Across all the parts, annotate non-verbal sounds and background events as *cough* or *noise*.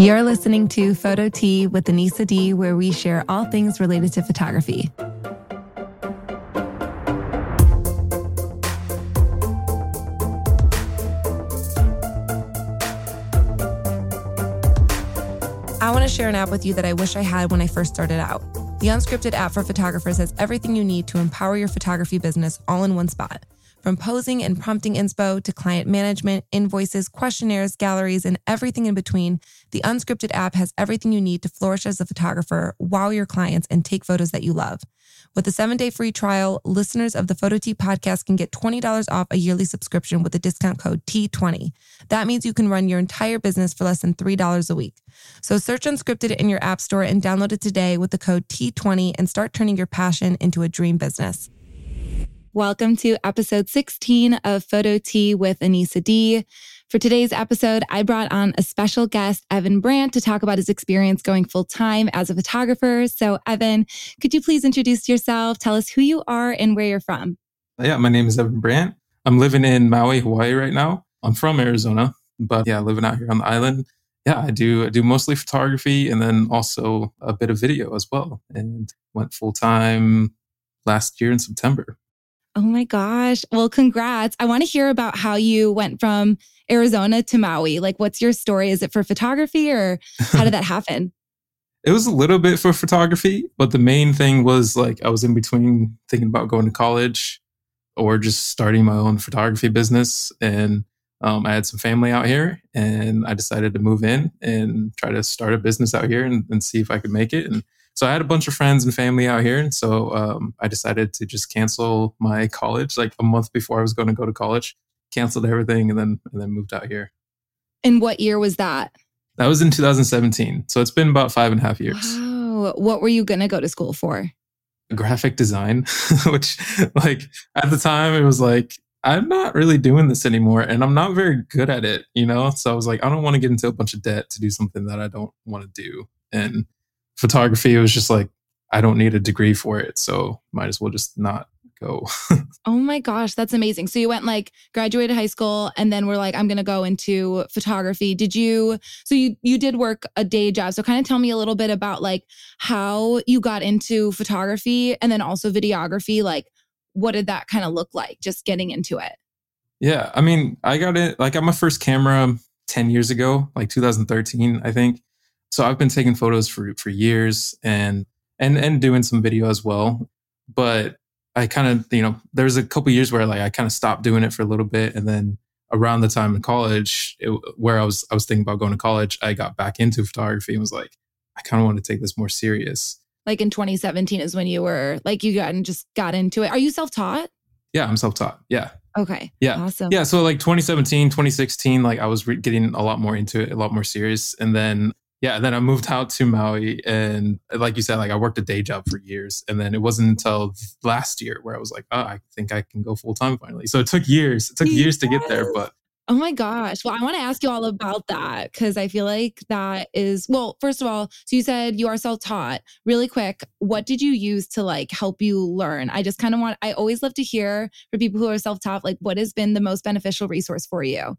You're listening to Photo Tea with Anissa D, where we share all things related to photography. I want to share an app with you that I wish I had when I first started out. The Unscripted app for photographers has everything you need to empower your photography business all in one spot. From posing and prompting inspo to client management, invoices, questionnaires, galleries, and everything in between, the Unscripted app has everything you need to flourish as a photographer, wow your clients, and take photos that you love. With a seven day free trial, listeners of the Photo Tea podcast can get $20 off a yearly subscription with the discount code TEA20. That means you can run your entire business for less than $3 a week. So search Unscripted in your app store and download it today with the code TEA20 and start turning your passion into a dream business. Welcome to episode 16 of Photo Tea with Anissa D. For today's episode, I brought on a special guest, Evan Brandt, to talk about his experience going full time as a photographer. So, Evan, could you please introduce yourself? Tell us who you are and where you're from. Yeah, my name is Evan Brandt. I'm living in Maui, Hawaii right now. I'm from Arizona, but yeah, living out here on the island. Yeah, I do I do mostly photography and then also a bit of video as well. And went full time last year in September. Oh my gosh. Well, congrats. I want to hear about how you went from Arizona to Maui. Like, what's your story? Is it for photography or how did that *laughs* happen? it was a little bit for photography, but the main thing was like I was in between thinking about going to college or just starting my own photography business. And um, I had some family out here and I decided to move in and try to start a business out here and, and see if I could make it. And so I had a bunch of friends and family out here, and so um, I decided to just cancel my college like a month before I was going to go to college. Canceled everything, and then and then moved out here. And what year was that? That was in 2017. So it's been about five and a half years. Wow. What were you going to go to school for? Graphic design, *laughs* which like at the time it was like I'm not really doing this anymore and I'm not very good at it, you know? So I was like, I don't want to get into a bunch of debt to do something that I don't want to do. And photography, it was just like, I don't need a degree for it. So might as well just not go. *laughs* oh my gosh, that's amazing. So you went like graduated high school and then we're like, I'm gonna go into photography. Did you so you you did work a day job. So kind of tell me a little bit about like how you got into photography and then also videography. Like what did that kind of look like just getting into it? Yeah. I mean, I got it like I got my first camera 10 years ago, like 2013, I think. So I've been taking photos for for years and and and doing some video as well. But I kind of, you know, there was a couple years where like I kind of stopped doing it for a little bit and then around the time in college it, where I was I was thinking about going to college, I got back into photography and was like I kind of want to take this more serious. Like in 2017 is when you were like you got and just got into it. Are you self-taught? Yeah, I'm self-taught. Yeah. Okay. Yeah. Awesome. Yeah. So like 2017, 2016, like I was re- getting a lot more into it, a lot more serious. And then yeah, and then I moved out to Maui, and like you said, like I worked a day job for years, and then it wasn't until last year where I was like, oh, I think I can go full time finally. So it took years. It took years to get there, but Oh my gosh. Well, I want to ask you all about that because I feel like that is, well, first of all, so you said you are self taught. Really quick, what did you use to like help you learn? I just kind of want, I always love to hear for people who are self taught, like what has been the most beneficial resource for you?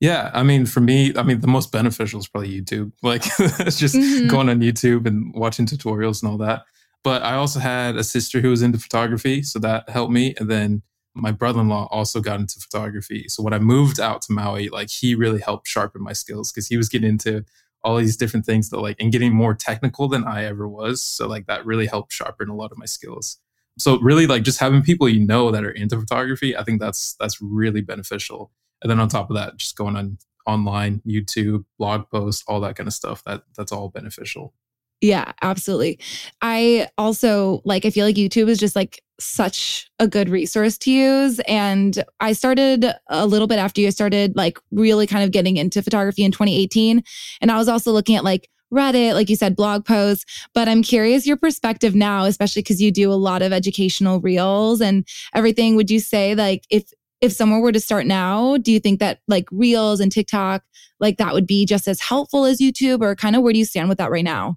Yeah, I mean, for me, I mean, the most beneficial is probably YouTube. *laughs* Like, it's just mm-hmm. going on YouTube and watching tutorials and all that. But I also had a sister who was into photography, so that helped me. And then my brother-in-law also got into photography. So when I moved out to Maui, like he really helped sharpen my skills because he was getting into all these different things that like and getting more technical than I ever was. So like that really helped sharpen a lot of my skills. So really like just having people you know that are into photography, I think that's that's really beneficial and then on top of that just going on online youtube blog posts all that kind of stuff that that's all beneficial yeah absolutely i also like i feel like youtube is just like such a good resource to use and i started a little bit after you started like really kind of getting into photography in 2018 and i was also looking at like Reddit, like you said, blog posts. But I'm curious your perspective now, especially because you do a lot of educational reels and everything. Would you say, like, if if someone were to start now, do you think that like Reels and TikTok, like that would be just as helpful as YouTube or kind of where do you stand with that right now?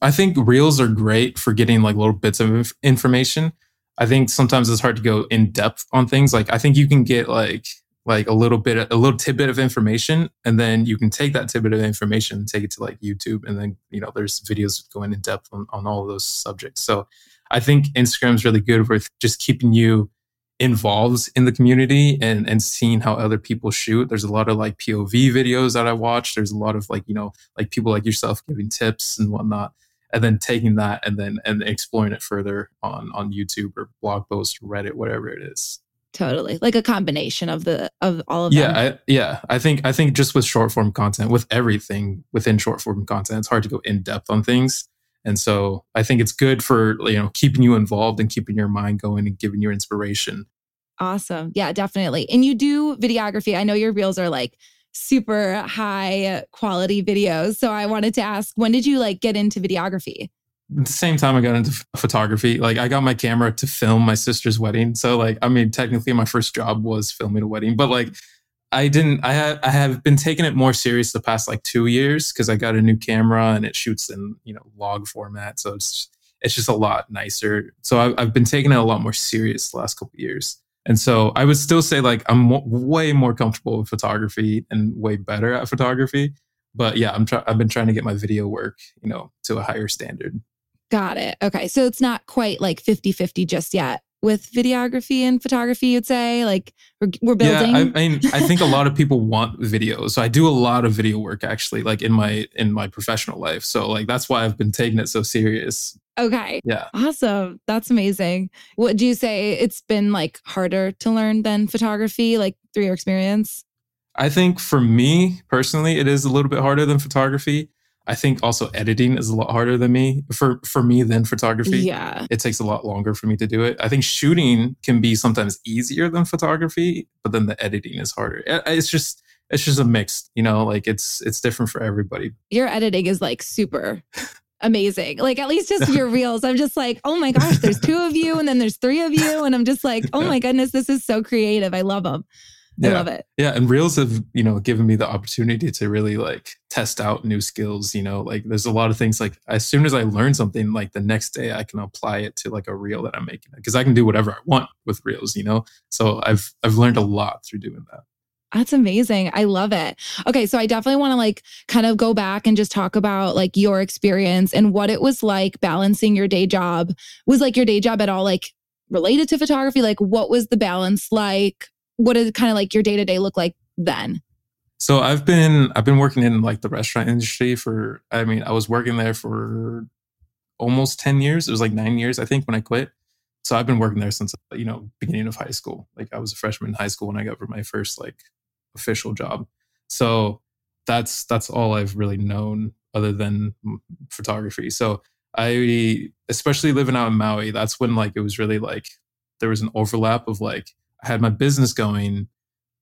I think Reels are great for getting like little bits of information. I think sometimes it's hard to go in depth on things. Like I think you can get like like a little bit, a little tidbit of information, and then you can take that tidbit of information and take it to like YouTube, and then you know there's videos going in depth on, on all of those subjects. So I think Instagram is really good with just keeping you involved in the community and and seeing how other people shoot. There's a lot of like POV videos that I watch. There's a lot of like you know like people like yourself giving tips and whatnot and then taking that and then and exploring it further on on YouTube or blog post, Reddit, whatever it is. Totally, like a combination of the of all of yeah. I, yeah. I think I think just with short form content, with everything within short form content, it's hard to go in depth on things. And so I think it's good for you know keeping you involved and keeping your mind going and giving you inspiration. Awesome. Yeah, definitely. And you do videography. I know your reels are like super high quality videos. So I wanted to ask, when did you like get into videography? the same time I got into photography, like I got my camera to film my sister's wedding. So like, I mean, technically my first job was filming a wedding, but like I didn't, I have, I have been taking it more serious the past like two years because I got a new camera and it shoots in, you know, log format. So it's, it's just a lot nicer. So I've, I've been taking it a lot more serious the last couple years. And so I would still say like I'm mo- way more comfortable with photography and way better at photography. But yeah, I'm trying. I've been trying to get my video work, you know, to a higher standard. Got it. Okay. So it's not quite like 50 50 just yet with videography and photography, you'd say? Like we're, we're building? Yeah, I, I mean, I think a lot of people want videos. So I do a lot of video work actually, like in my in my professional life. So like that's why I've been taking it so serious. Okay. Yeah. Awesome. That's amazing. What do you say it's been like harder to learn than photography, like through your experience? I think for me personally, it is a little bit harder than photography. I think also editing is a lot harder than me for for me than photography. Yeah. It takes a lot longer for me to do it. I think shooting can be sometimes easier than photography, but then the editing is harder. It's just it's just a mix, you know, like it's it's different for everybody. Your editing is like super amazing. Like at least just your *laughs* reels. I'm just like, oh my gosh, there's two of you and then there's three of you. And I'm just like, oh my goodness, this is so creative. I love them. Yeah. I love it. Yeah. And Reels have, you know, given me the opportunity to really like test out new skills. You know, like there's a lot of things like as soon as I learn something, like the next day I can apply it to like a reel that I'm making because I can do whatever I want with Reels, you know? So I've I've learned a lot through doing that. That's amazing. I love it. Okay, so I definitely want to like kind of go back and just talk about like your experience and what it was like balancing your day job. Was like your day job at all like related to photography? Like what was the balance like? What did kind of like your day to day look like then? So I've been I've been working in like the restaurant industry for I mean I was working there for almost 10 years. It was like 9 years I think when I quit. So I've been working there since you know beginning of high school. Like I was a freshman in high school when I got for my first like official job. So that's that's all I've really known other than photography. So I especially living out in Maui, that's when like it was really like there was an overlap of like I had my business going,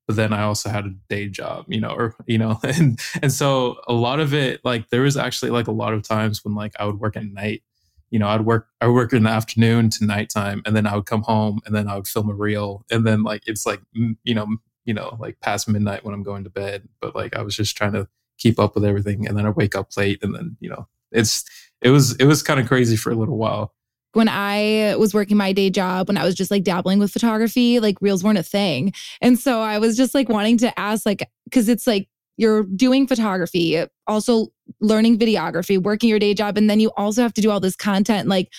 but then I also had a day job, you know, or you know, *laughs* and and so a lot of it, like there was actually like a lot of times when like I would work at night. You know, I'd work I would work in the afternoon to nighttime, and then I would come home, and then I would film a reel, and then like it's like you know, you know, like past midnight when I'm going to bed. But like I was just trying to keep up with everything, and then I wake up late, and then you know, it's it was it was kind of crazy for a little while when I was working my day job, when I was just like dabbling with photography, like reels weren't a thing. And so I was just like wanting to ask, like, because it's like you're doing photography, also learning videography, working your day job, and then you also have to do all this content. Like,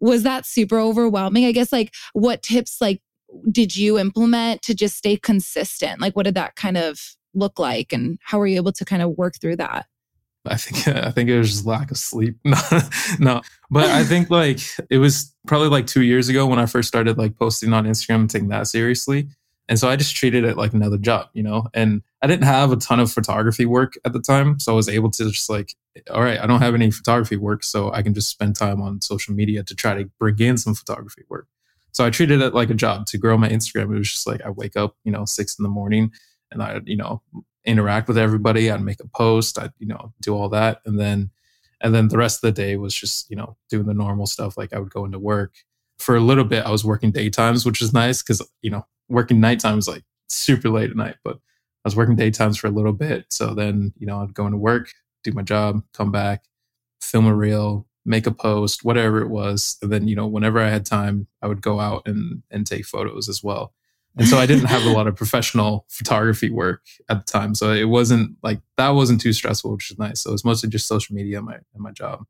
was that super overwhelming? I guess, like, what tips, like, did you implement to just stay consistent? Like, what did that kind of look like? And how were you able to kind of work through that? I think *laughs* I think it was just lack of sleep. *laughs* No, no, but I think like it was probably like two years ago when I first started like posting on Instagram and taking that seriously. And so I just treated it like another job, you know. And I didn't have a ton of photography work at the time, so I was able to just like, all right, I don't have any photography work, so I can just spend time on social media to try to bring in some photography work. So I treated it like a job to grow my Instagram. It was just like I wake up, you know, six in the morning, and I, you know, interact with everybody. I'd make a post. I'd, you know, do all that. And then, and then the rest of the day was just, you know, doing the normal stuff. Like I would go into work for a little bit. I was working daytimes, which is nice because, you know, working nighttime is like super late at night, but I was working daytimes for a little bit. So then, you know, I'd go into work, do my job, come back, film a reel, make a post, whatever it was. And then, you know, whenever I had time, I would go out and, and take photos as well. And so I didn't have a lot of professional photography work at the time. So it wasn't like that wasn't too stressful, which is nice. So it was mostly just social media and my and my job.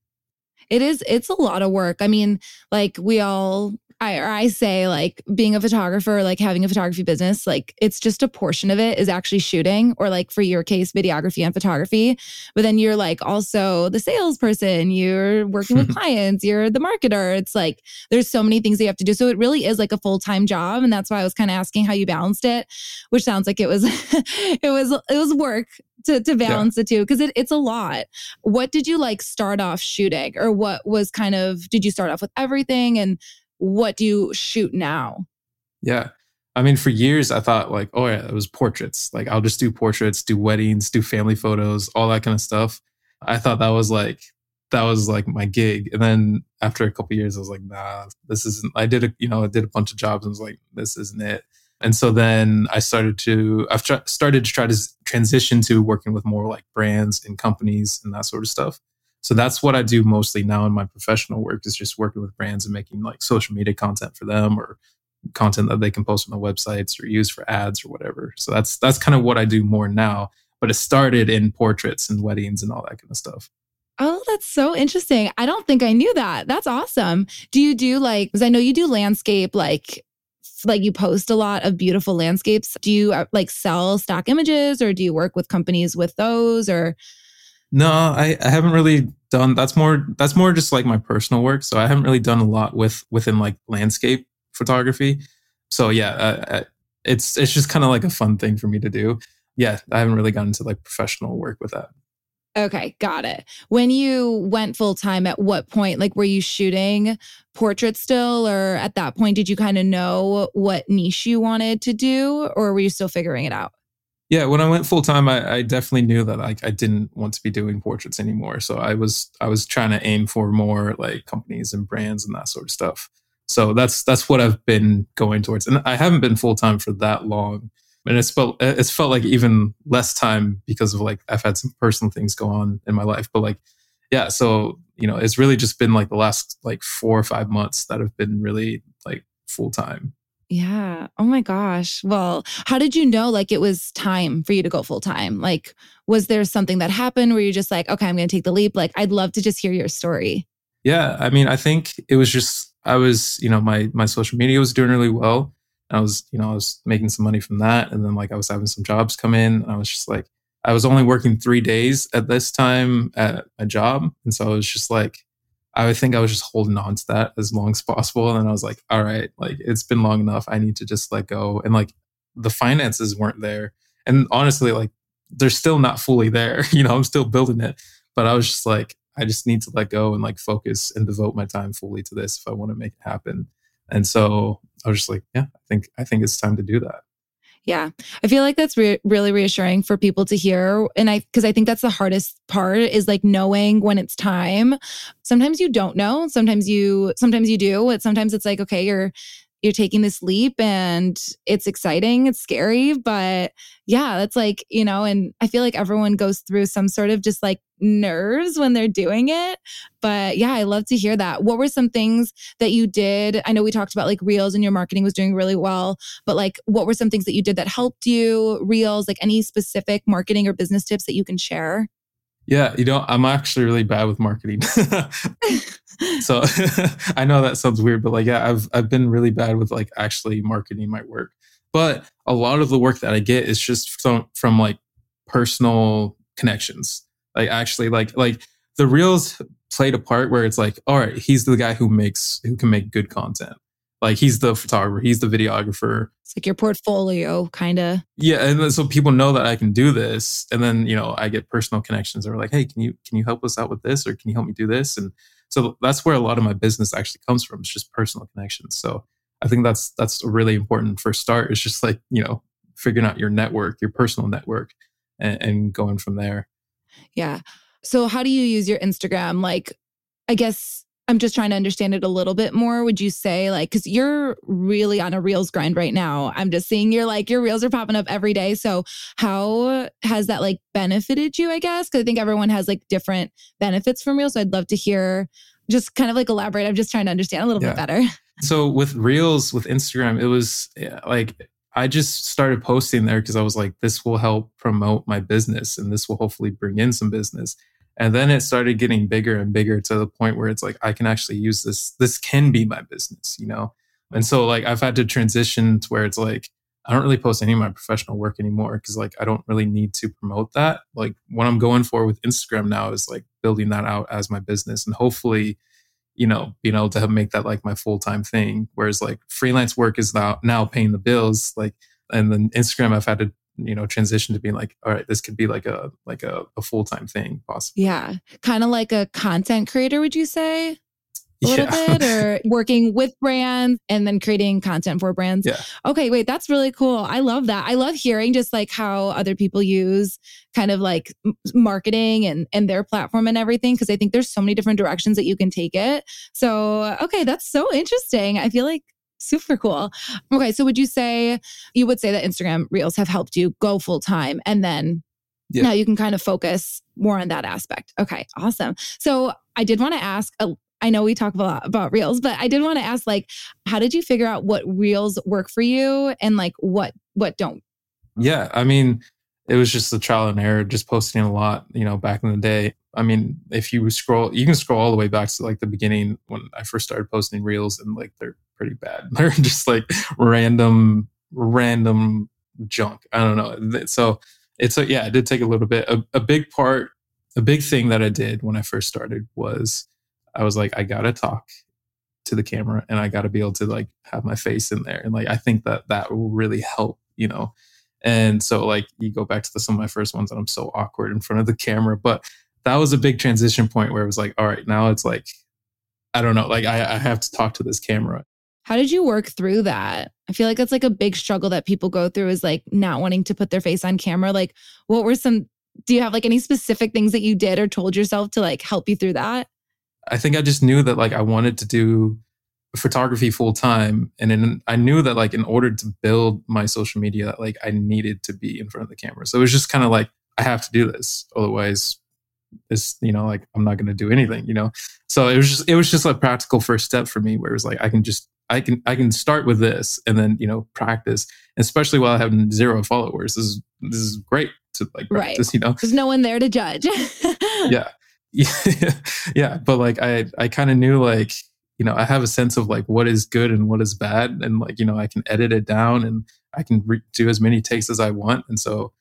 It is it's a lot of work. I mean, like we all I or I say like being a photographer, like having a photography business, like it's just a portion of it is actually shooting, or like for your case, videography and photography. But then you're like also the salesperson, you're working with *laughs* clients, you're the marketer. It's like there's so many things that you have to do. So it really is like a full-time job. And that's why I was kind of asking how you balanced it, which sounds like it was *laughs* it was it was work to, to balance yeah. the two because it, it's a lot. What did you like start off shooting or what was kind of did you start off with everything and what do you shoot now? Yeah. I mean, for years, I thought like, oh yeah, it was portraits. Like I'll just do portraits, do weddings, do family photos, all that kind of stuff. I thought that was like that was like my gig. And then after a couple years, I was like, nah, this isn't. I did a you know I did a bunch of jobs and was like, this isn't it. And so then I started to I've tr- started to try to transition to working with more like brands and companies and that sort of stuff. So that's what I do mostly now in my professional work is just working with brands and making like social media content for them or content that they can post on their websites or use for ads or whatever. So that's that's kind of what I do more now. But it started in portraits and weddings and all that kind of stuff. Oh, that's so interesting. I don't think I knew that. That's awesome. Do you do like because I know you do landscape like like you post a lot of beautiful landscapes. Do you uh, like sell stock images or do you work with companies with those or no, I, I haven't really done that's more that's more just like my personal work. So I haven't really done a lot with within like landscape photography. So yeah, uh, it's it's just kind of like a fun thing for me to do. Yeah, I haven't really gotten into like professional work with that. Okay, got it. When you went full time, at what point, like, were you shooting portraits still, or at that point, did you kind of know what niche you wanted to do, or were you still figuring it out? Yeah when i went full time I, I, definitely knew that like i didn't want to be doing portraits anymore. So i was i was trying to aim for more like companies and brands and that sort of stuff. So that's that's what i've been going towards. And i haven't been full time for that long. And it's felt it's felt like even less time because of like i've had some personal things go on in my life. But like yeah so you know it's really just been like the last like four or five months that have been really like full time yeah. Oh my gosh. Well, how did you know like it was time for you to go full time? Like, was there something that happened where you're just like, okay, I'm going to take the leap? Like, I'd love to just hear your story. Yeah. I mean, I think it was just, I was, you know, my, my social media was doing really well. I was, you know, I was making some money from that. And then like I was having some jobs come in. I was just like, I was only working three days at this time at my job. And so I was just like, I think I was just holding on to that as long as possible. And then I was like, all right, like it's been long enough. I need to just let go. And like the finances weren't there. And honestly, like they're still not fully there. *laughs* You know, I'm still building it. But I was just like, I just need to let go and like focus and devote my time fully to this if I want to make it happen. And so I was just like, yeah, I think I think it's time to do that. Yeah. I feel like that's re- really reassuring for people to hear. And I, cause I think that's the hardest part is like knowing when it's time. Sometimes you don't know. Sometimes you, sometimes you do. But sometimes it's like, okay, you're, you're taking this leap and it's exciting, it's scary, but yeah, that's like, you know, and I feel like everyone goes through some sort of just like nerves when they're doing it. But yeah, I love to hear that. What were some things that you did? I know we talked about like Reels and your marketing was doing really well, but like what were some things that you did that helped you? Reels, like any specific marketing or business tips that you can share? Yeah, you know, I'm actually really bad with marketing. *laughs* so *laughs* I know that sounds weird, but like yeah, I've I've been really bad with like actually marketing my work. But a lot of the work that I get is just from from like personal connections. Like actually like like the reels played a part where it's like, all right, he's the guy who makes who can make good content. Like he's the photographer, he's the videographer. It's like your portfolio, kind of. Yeah, and then, so people know that I can do this, and then you know I get personal connections. They're like, hey, can you can you help us out with this, or can you help me do this? And so that's where a lot of my business actually comes from. It's just personal connections. So I think that's that's a really important first start. It's just like you know figuring out your network, your personal network, and, and going from there. Yeah. So how do you use your Instagram? Like, I guess I'm just trying to understand it a little bit more. Would you say like cuz you're really on a reels grind right now. I'm just seeing you're like your reels are popping up every day. So how has that like benefited you, I guess? Cuz I think everyone has like different benefits from reels. So I'd love to hear just kind of like elaborate. I'm just trying to understand a little yeah. bit better. So with reels with Instagram, it was eh, like I just started posting there because I was like, this will help promote my business and this will hopefully bring in some business. And then it started getting bigger and bigger to the point where it's like, I can actually use this. This can be my business, you know? And so, like, I've had to transition to where it's like, I don't really post any of my professional work anymore because, like, I don't really need to promote that. Like, what I'm going for with Instagram now is like building that out as my business and hopefully, you know, being able to make that like my full time thing. Whereas, like, freelance work is now, now paying the bills. Like, and then Instagram, I've had to you know transition to being like all right this could be like a like a, a full-time thing possibly yeah kind of like a content creator would you say a little yeah. bit or *laughs* working with brands and then creating content for brands yeah okay wait that's really cool i love that i love hearing just like how other people use kind of like marketing and and their platform and everything because i think there's so many different directions that you can take it so okay that's so interesting i feel like super cool. Okay. So would you say you would say that Instagram Reels have helped you go full time and then yeah. now you can kind of focus more on that aspect? Okay. Awesome. So I did want to ask a, I know we talk a lot about reels, but I did want to ask like how did you figure out what reels work for you and like what what don't? Yeah, I mean, it was just a trial and error, just posting a lot, you know, back in the day. I mean, if you scroll, you can scroll all the way back to like the beginning when I first started posting reels and like they're pretty bad. *laughs* They're just like random, random junk. I don't know. So it's a, yeah, it did take a little bit. A, a big part, a big thing that I did when I first started was I was like, I got to talk to the camera and I got to be able to like have my face in there. And like, I think that that will really help, you know, and so like you go back to the, some of my first ones and I'm so awkward in front of the camera. But that was a big transition point where it was like, all right, now it's like, I don't know, like I, I have to talk to this camera. How did you work through that? I feel like that's like a big struggle that people go through is like not wanting to put their face on camera. Like, what were some, do you have like any specific things that you did or told yourself to like help you through that? I think I just knew that like I wanted to do photography full time and in, i knew that like in order to build my social media like i needed to be in front of the camera. So it was just kind of like i have to do this otherwise this you know like i'm not going to do anything you know? So it was just it was just a practical first step for me where it was like i can just i can i can start with this and then you know practice especially while i have zero followers. This is this is great to like practice right. you know? There's no one there to judge. *laughs* Yeah yeah *laughs* yeah but like i i kind of knew like you know, I have a sense of like what is good and what is bad. And like, you know, I can edit it down and I can re- do as many takes as I want. And so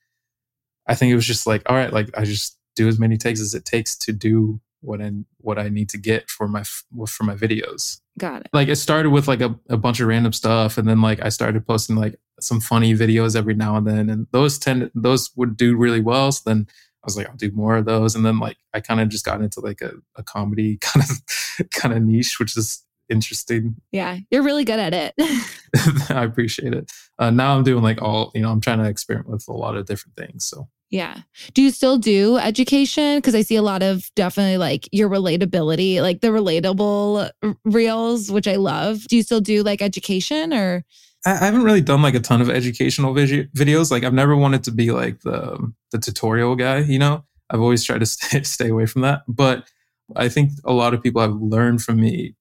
I think it was just like, all right, like I just do as many takes as it takes to do what I what I need to get for my for my videos. Got it. Like it started with like a, a bunch of random stuff, and then like I started posting like some funny videos every now and then, and those tend those would do really well. So then I was like, I'll do more of those. And then like I kind of just got into like a, a comedy *laughs* kind of kind of niche, which is interesting. Yeah, you're really good at it. *laughs* *laughs* I appreciate it. Uh, now I'm doing like all, you know, I'm trying to experiment with a lot of different things. So yeah. Do you still do education? Because I see a lot of definitely like your relatability, like the relatable reels, which I love. Do you still do like education or? I haven't really done like a ton of educational videos. Like I've never wanted to be like the the tutorial guy. You know, I've always tried to *laughs* stay stay away from that. But I think a lot of people have learned from me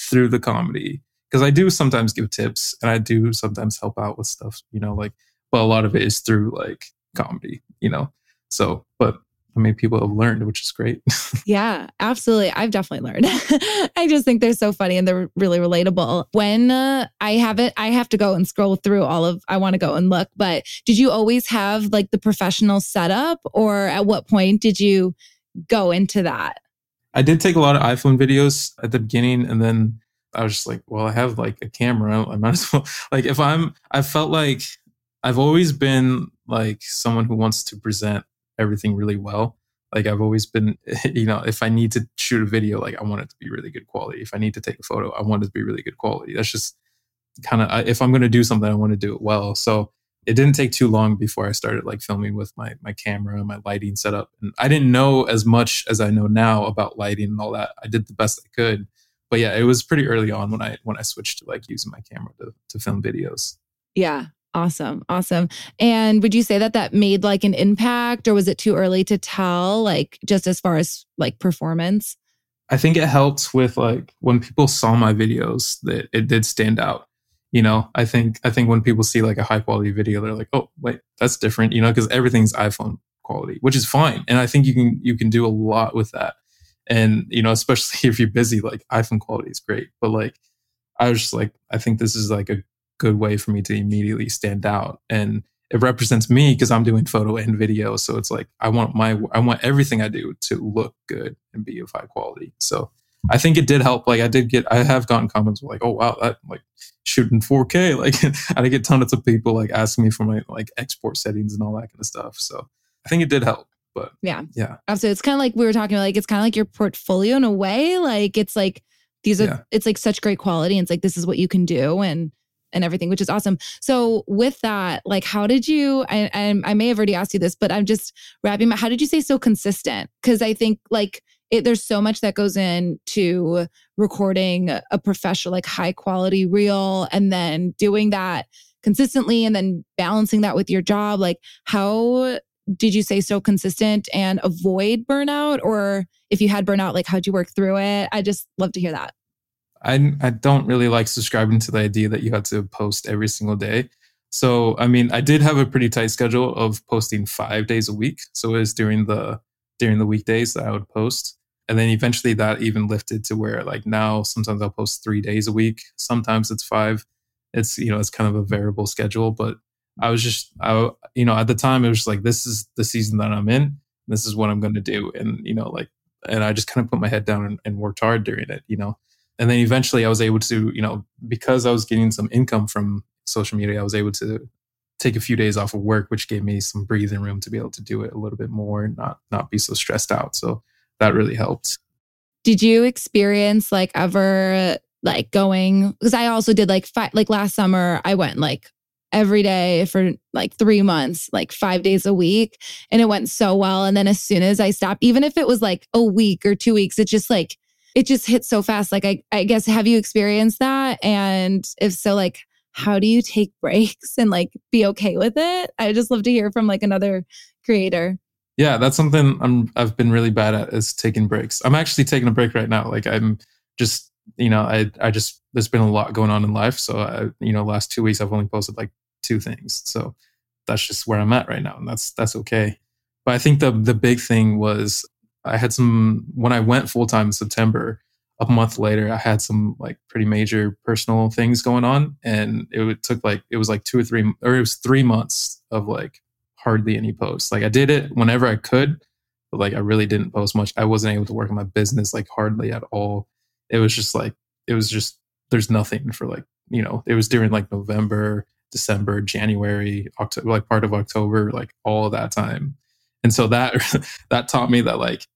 through the comedy because I do sometimes give tips and I do sometimes help out with stuff. You know, like but a lot of it is through like comedy. You know, so I mean, people have learned, which is great. *laughs* yeah, absolutely. I've definitely learned. *laughs* I just think they're so funny and they're really relatable. When uh, I have it, I have to go and scroll through all of, I want to go and look. But did you always have like the professional setup or at what point did you go into that? I did take a lot of iPhone videos at the beginning and then I was just like, well, I have like a camera. *laughs* I might as well, like, if I'm, I felt like I've always been like someone who wants to present everything really well. Like I've always been, *laughs* you know, if I need to shoot a video, like I want it to be really good quality. If I need to take a photo, I want it to be really good quality. That's just kind of if I'm going to do something, I want to do it well. So it didn't take too long before I started like filming with my my camera, my lighting setup, and I didn't know as much as I know now about lighting and all that. I did the best I could, but yeah, it was pretty early on when I when I switched to like using my camera to to film videos. Yeah, Awesome. Awesome. And would you say that that made like an impact or was it too early to tell, like just as far as like performance? I think it helped with like when people saw my videos that it did stand out. you know, I think I think when people see like a high quality video, they're like, oh wait, that's different, you know, because everything's iPhone quality, which is fine. And I think you can you can do a lot with that. And you know, especially *laughs* if you're busy, like iPhone quality is great. But like I was just like, I think this is like a good way for me to immediately stand out. And it represents me because I'm doing photo and video. So it's like I want my I want everything I do to look good and be of high quality. So I think it did help. Like I did get, I have gotten comments like, "Oh wow, that like shooting 4K." *laughs* Like I get tons of people like asking me for my like export settings and all that kind of stuff. So I think it did help. But yeah, yeah, oh, absolutely. It's kind of like we were talking about. Like it's kind of like your portfolio in a way. Like it's like these are, yeah. it's like such great quality. And it's like this is what you can do, and and everything, which is awesome. So with that, like, how did you? I, I, I may have already asked you this, but I'm just wrapping. My, how did you stay so consistent? Because I think like it, there's so much that goes into recording a professional, like high quality reel, and then doing that consistently and then balancing that with your job. Like, how did you say so consistent and avoid burnout? Or if you had burnout, like, how'd you work through it? I just love to hear that. I, I don't really like subscribing to the idea that you have to post every single day. So, I mean, I did have a pretty tight schedule of posting five days a week. So it was during the during the weekdays that I would post. And then eventually that even lifted to where like now sometimes I'll post three days a week. Sometimes it's five. It's, you know, it's kind of a variable schedule. But I was just, I, you know, at the time it was like, this is the season that I'm in. This is what I'm going to do. And, you know, like, and I just kind of put my head down and, and worked hard during it, you know. And then eventually I was able to, you know, because I was getting some income from social media, I was able to take a few days off of work, which gave me some breathing room to be able to do it a little bit more and not not be so stressed out. So that really helped. Did you experience like ever like going because I also did like five like last summer I went like every day for like 3 months, like 5 days a week and it went so well and then as soon as I stopped even if it was like a week or 2 weeks it just like it just hits so fast like I I guess have you experienced that and if so like how do you take *laughs* breaks and like be okay with it? I just love to hear from like another creator. Yeah, that's something I'm I've been really bad at is taking breaks. I'm actually taking a break right now. Like I'm just you know I I just there's been a lot going on in life, so I you know last two weeks I've only posted like two things. So that's just where I'm at right now, and that's that's okay. But I think the the big thing was I had some when I went full time in September a month later, I had some like pretty major personal things going on, and it took like it was like two or three, or it was three months of like hardly any posts. Like I did it whenever I could, but like I really didn't post much. I wasn't able to work on my business like hardly at all. It was just like it was just there's nothing for like you know it was during like November, December, January, October, like part of October, like all that time, and so that *laughs* that taught me that like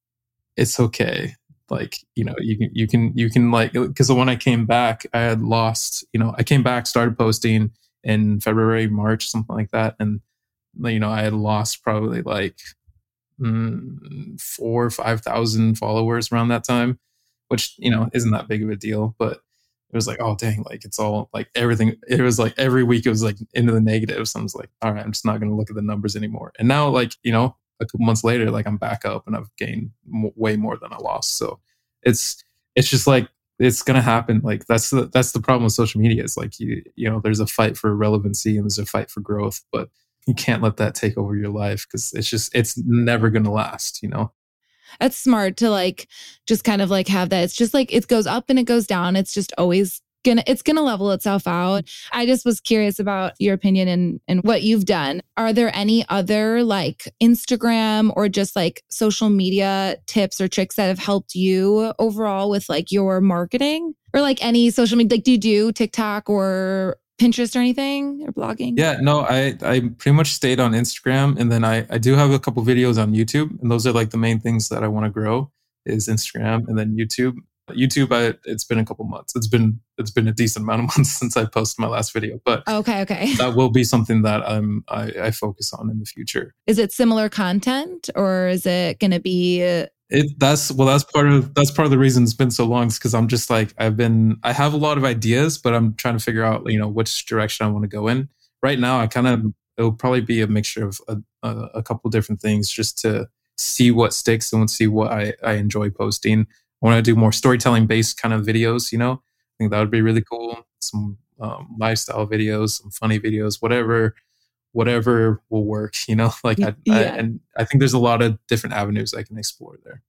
it's okay. Like you know you can you can you can like because when i came back i had lost you know i came back started posting in february march something like that. And you know i had lost probably like mm, four or five thousand followers around that time which you know isn't that big of a deal. But it was like oh dang like it's all like everything it was like every week it was like into the negatives so i was like all right i'm just not going to look at the numbers anymore. And now like you know a couple months later, like I'm back up and I've gained m- way more than I lost. So it's it's just like it's gonna happen. Like that's the that's the problem with social media. It's like you you know there's a fight for relevancy and there's a fight for growth, but you can't let that take over your life because it's just it's never gonna last. You know. That's smart to like just kind of like have that. It's just like it goes up and it goes down. It's just always gonna it's gonna level itself out. I just was curious about your opinion and and what you've done. Are there any other like Instagram or just like social media tips or tricks that have helped you overall with like your marketing? Or like any social media like do you do TikTok or Pinterest or anything or blogging? Yeah, no, I I pretty much stayed on Instagram and then I I do have a couple videos on YouTube and those are like the main things that I want to grow is Instagram and then YouTube. YouTube, I, it's been a couple months. It's been it's been a decent amount of *laughs* months since I posted my last video, but oh, okay, okay, *laughs* that will be something that I'm I, I focus on in the future. Is it similar content, or is it going to be? It that's well, that's part of that's part of the reason it's been so long. Is because I'm just like I've been I have a lot of ideas, but I'm trying to figure out you know which direction I want to go in. Right now, I kind of it'll probably be a mixture of a, a, a couple different things just to see what sticks and see what I, I enjoy posting I want to do more storytelling based kind of videos, you know. I think that would be really cool. Some um, lifestyle videos, some funny videos, whatever, whatever will work. *laughs* You know, like I, yeah. I, and I think there's a lot of different avenues I can explore there.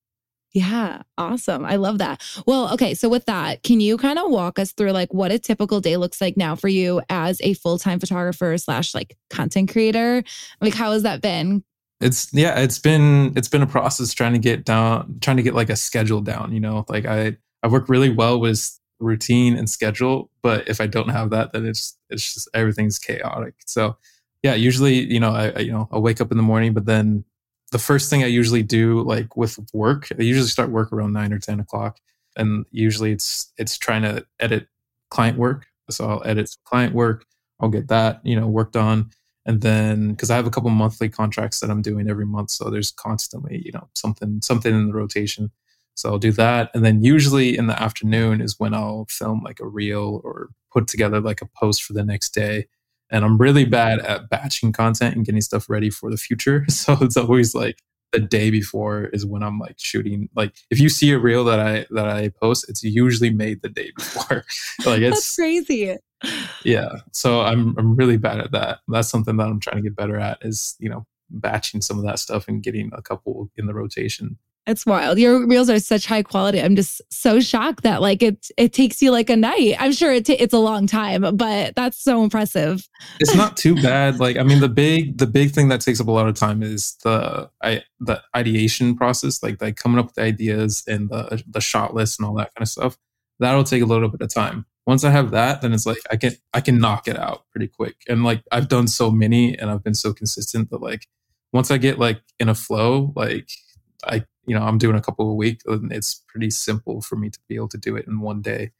Yeah, awesome. I love that. Well, okay, so with that, can you kind of walk us through like what a typical day looks like now for you as a full-time photographer slash like content creator? Like how has that been? It's yeah, it's been it's been a process trying to get down, trying to get like a schedule down, you know. Like I I work really well with routine and schedule, but if I don't have that, then it's it's just everything's chaotic. So yeah, usually, you know, I, I you know, I'll wake up in the morning, but then the first thing I usually do, like with work, I usually start work around nine or ten o'clock, and usually it's it's trying to edit client work. So I'll edit client work. I'll get that you know worked on, and then because I have a couple monthly contracts that I'm doing every month, so there's constantly you know something something in the rotation. So I'll do that, and then usually in the afternoon is when I'll film like a reel or put together like a post for the next day and I'm really bad at batching content and getting stuff ready for the future. *laughs* So it's always like the day before is when I'm like shooting. Like if you see a reel that I that I post, it's usually made the day *laughs* before. like it's That's crazy. Yeah. So I'm I'm really bad at that. That's something that I'm trying to get better at is, you know, batching some of that stuff and getting a couple in the rotation. It's wild. Your reels are such high quality. I'm just so shocked that like it it takes you like a night. I'm sure it t- it's a long time, but that's so impressive. It's not too *laughs* bad. Like I mean, the big the big thing that takes up a lot of time is the I the ideation process, like like coming up with ideas and the the shot list and all that kind of stuff. That'll take a little bit of time. Once I have that, then it's like I can I can knock it out pretty quick. And like I've done so many and I've been so consistent that like once I get like in a flow, like I you know, I'm doing a couple a week, and it's pretty simple for me to be able to do it in one day.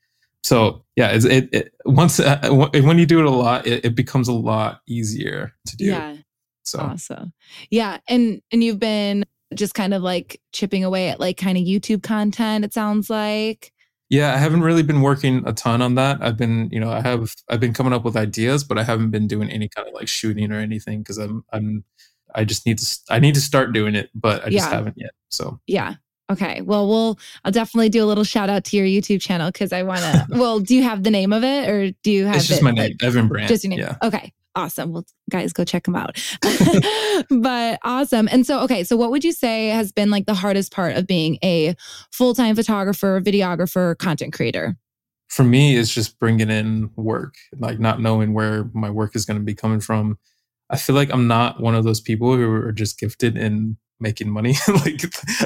So yeah, it, it, it once uh, when you do it a lot, it, it, becomes a lot easier to do. Yeah. So awesome. Yeah, and and you've been just kind of like chipping away at like kind of YouTube content. It sounds like. Yeah, I haven't really been working a ton on that. I've been, you know, I have I've been coming up with ideas, but I haven't been doing any kind of like shooting or anything because I'm I'm I just need to I need to start doing it, but I just yeah. haven't yet. So yeah. Okay. Well, we'll I'll definitely do a little shout out to your YouTube channel because I want to. *laughs* well, do you have the name of it, or do you have? It's just it, my name, like, Evan Brandt. Just your name. Yeah. Okay. Awesome. Well, guys, go check them out. *laughs* but awesome. And so, okay. So, what would you say has been like the hardest part of being a full time photographer, videographer, content creator? For me, it's just bringing in work, like not knowing where my work is going to be coming from I feel like I'm not one of those people who are just gifted in making money. *laughs* like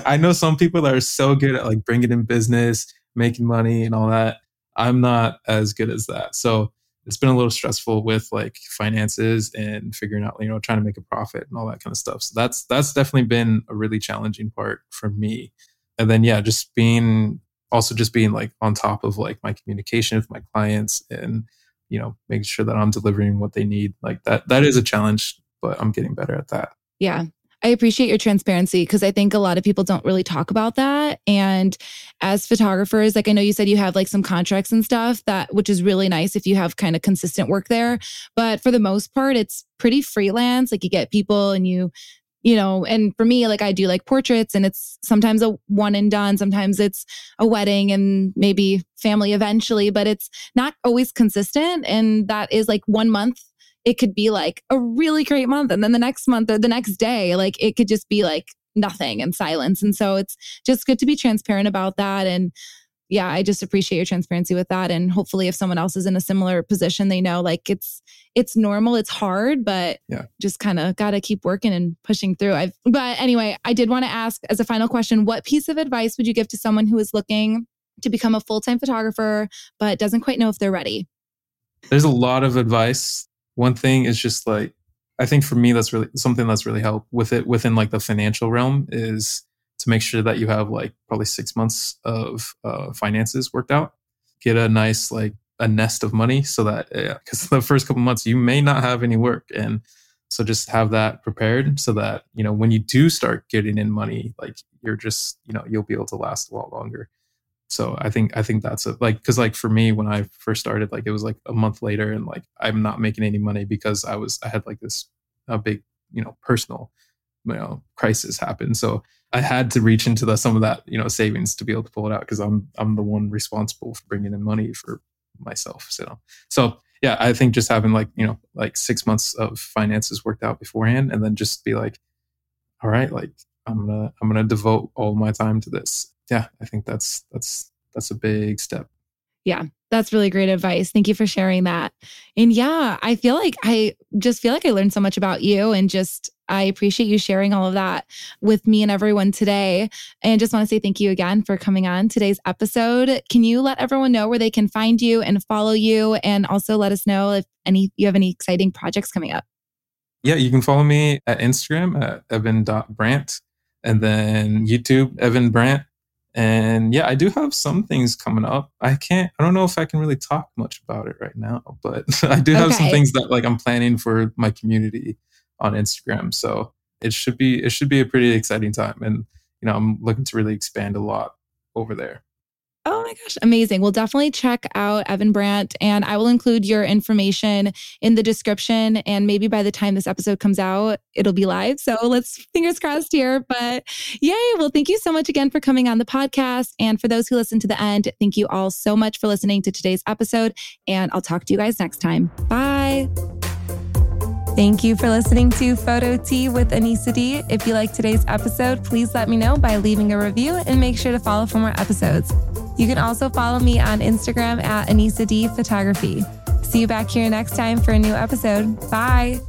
I know some people that are so good at like bringing in business, making money and all that. I'm not as good as that. So it's been a little stressful with like finances and figuring out, you know, trying to make a profit and all that kind of stuff. So that's that's definitely been a really challenging part for me. And then yeah, just being also just being like on top of like my communication with my clients and you know making sure that i'm delivering what they need like that that is a challenge but i'm getting better at that yeah I appreciate your transparency because I think a lot of people don't really talk about that. And as photographers, like I know you said you have like some contracts and stuff that, which is really nice if you have kind of consistent work there. But for the most part, it's pretty freelance. Like you get people and you you know, and for me, like I do like portraits and it's sometimes a one and done, sometimes it's a wedding and maybe family eventually, but it's not always consistent. And that is like one month, it could be like a really great month. And then the next month or the next day, like it could just be like nothing and silence. And so it's just good to be transparent about that. And yeah, I just appreciate your transparency with that. And hopefully if someone else is in a similar position, they know like it's it's normal, it's hard, but yeah. just kind of gotta keep working and pushing through. I've but anyway, I did want to ask as a final question, what piece of advice would you give to someone who is looking to become a full-time photographer, but doesn't quite know if they're ready? There's a lot of advice. One thing is just like I think for me that's really something that's really helped with it within like the financial realm is to make sure that you have like probably six months of uh, finances worked out. Get a nice like a nest of money so that because yeah, *laughs* the first couple months you may not have any work and so just have that prepared so that you know when you do start getting in money like you're just you know you'll be able to last a lot longer so i think i think that's a like because like for me when i first started like it was like a month later and like i'm not making any money because i was i had like this a big you know personal you know crisis happen so i had to reach into the, some of that you know savings to be able to pull it out because i'm i'm the one responsible for bringing in money for myself so so yeah, I think just having like, you know, like six months of finances worked out beforehand and then just be like, all right, like I'm gonna I'm gonna devote all my time to this. Yeah, I think that's that's that's a big step. Yeah, that's really great advice. Thank you for sharing that. And yeah, I feel like I just feel like I learned so much about you and just I appreciate you sharing all of that with me and everyone today. And just want to say thank you again for coming on today's episode. Can you let everyone know where they can find you and follow you and also let us know if any you have any exciting projects coming up? Yeah, you can follow me at Instagram at evan.brandt and then YouTube, Evan Brandt. And yeah, I do have some things coming up. I can't, I don't know if I can really talk much about it right now, but *laughs* I do have okay. some things that like I'm planning for my community on Instagram. So it should be, it should be a pretty exciting time. And, you know, I'm looking to really expand a lot over there. Oh my gosh, amazing. We'll definitely check out Evan Brandt and I will include your information in the description. And maybe by the time this episode comes out, it'll be live. So let's fingers crossed here. But yay. Well, thank you so much again for coming on the podcast. And for those who listen to the end, thank you all so much for listening to today's episode. And I'll talk to you guys next time. Bye. Thank you for listening to Photo Tea with Anissa D. If you like today's episode, please let me know by leaving a review and make sure to follow for more episodes. You can also follow me on Instagram at Anissa D Photography. See you back here next time for a new episode. Bye.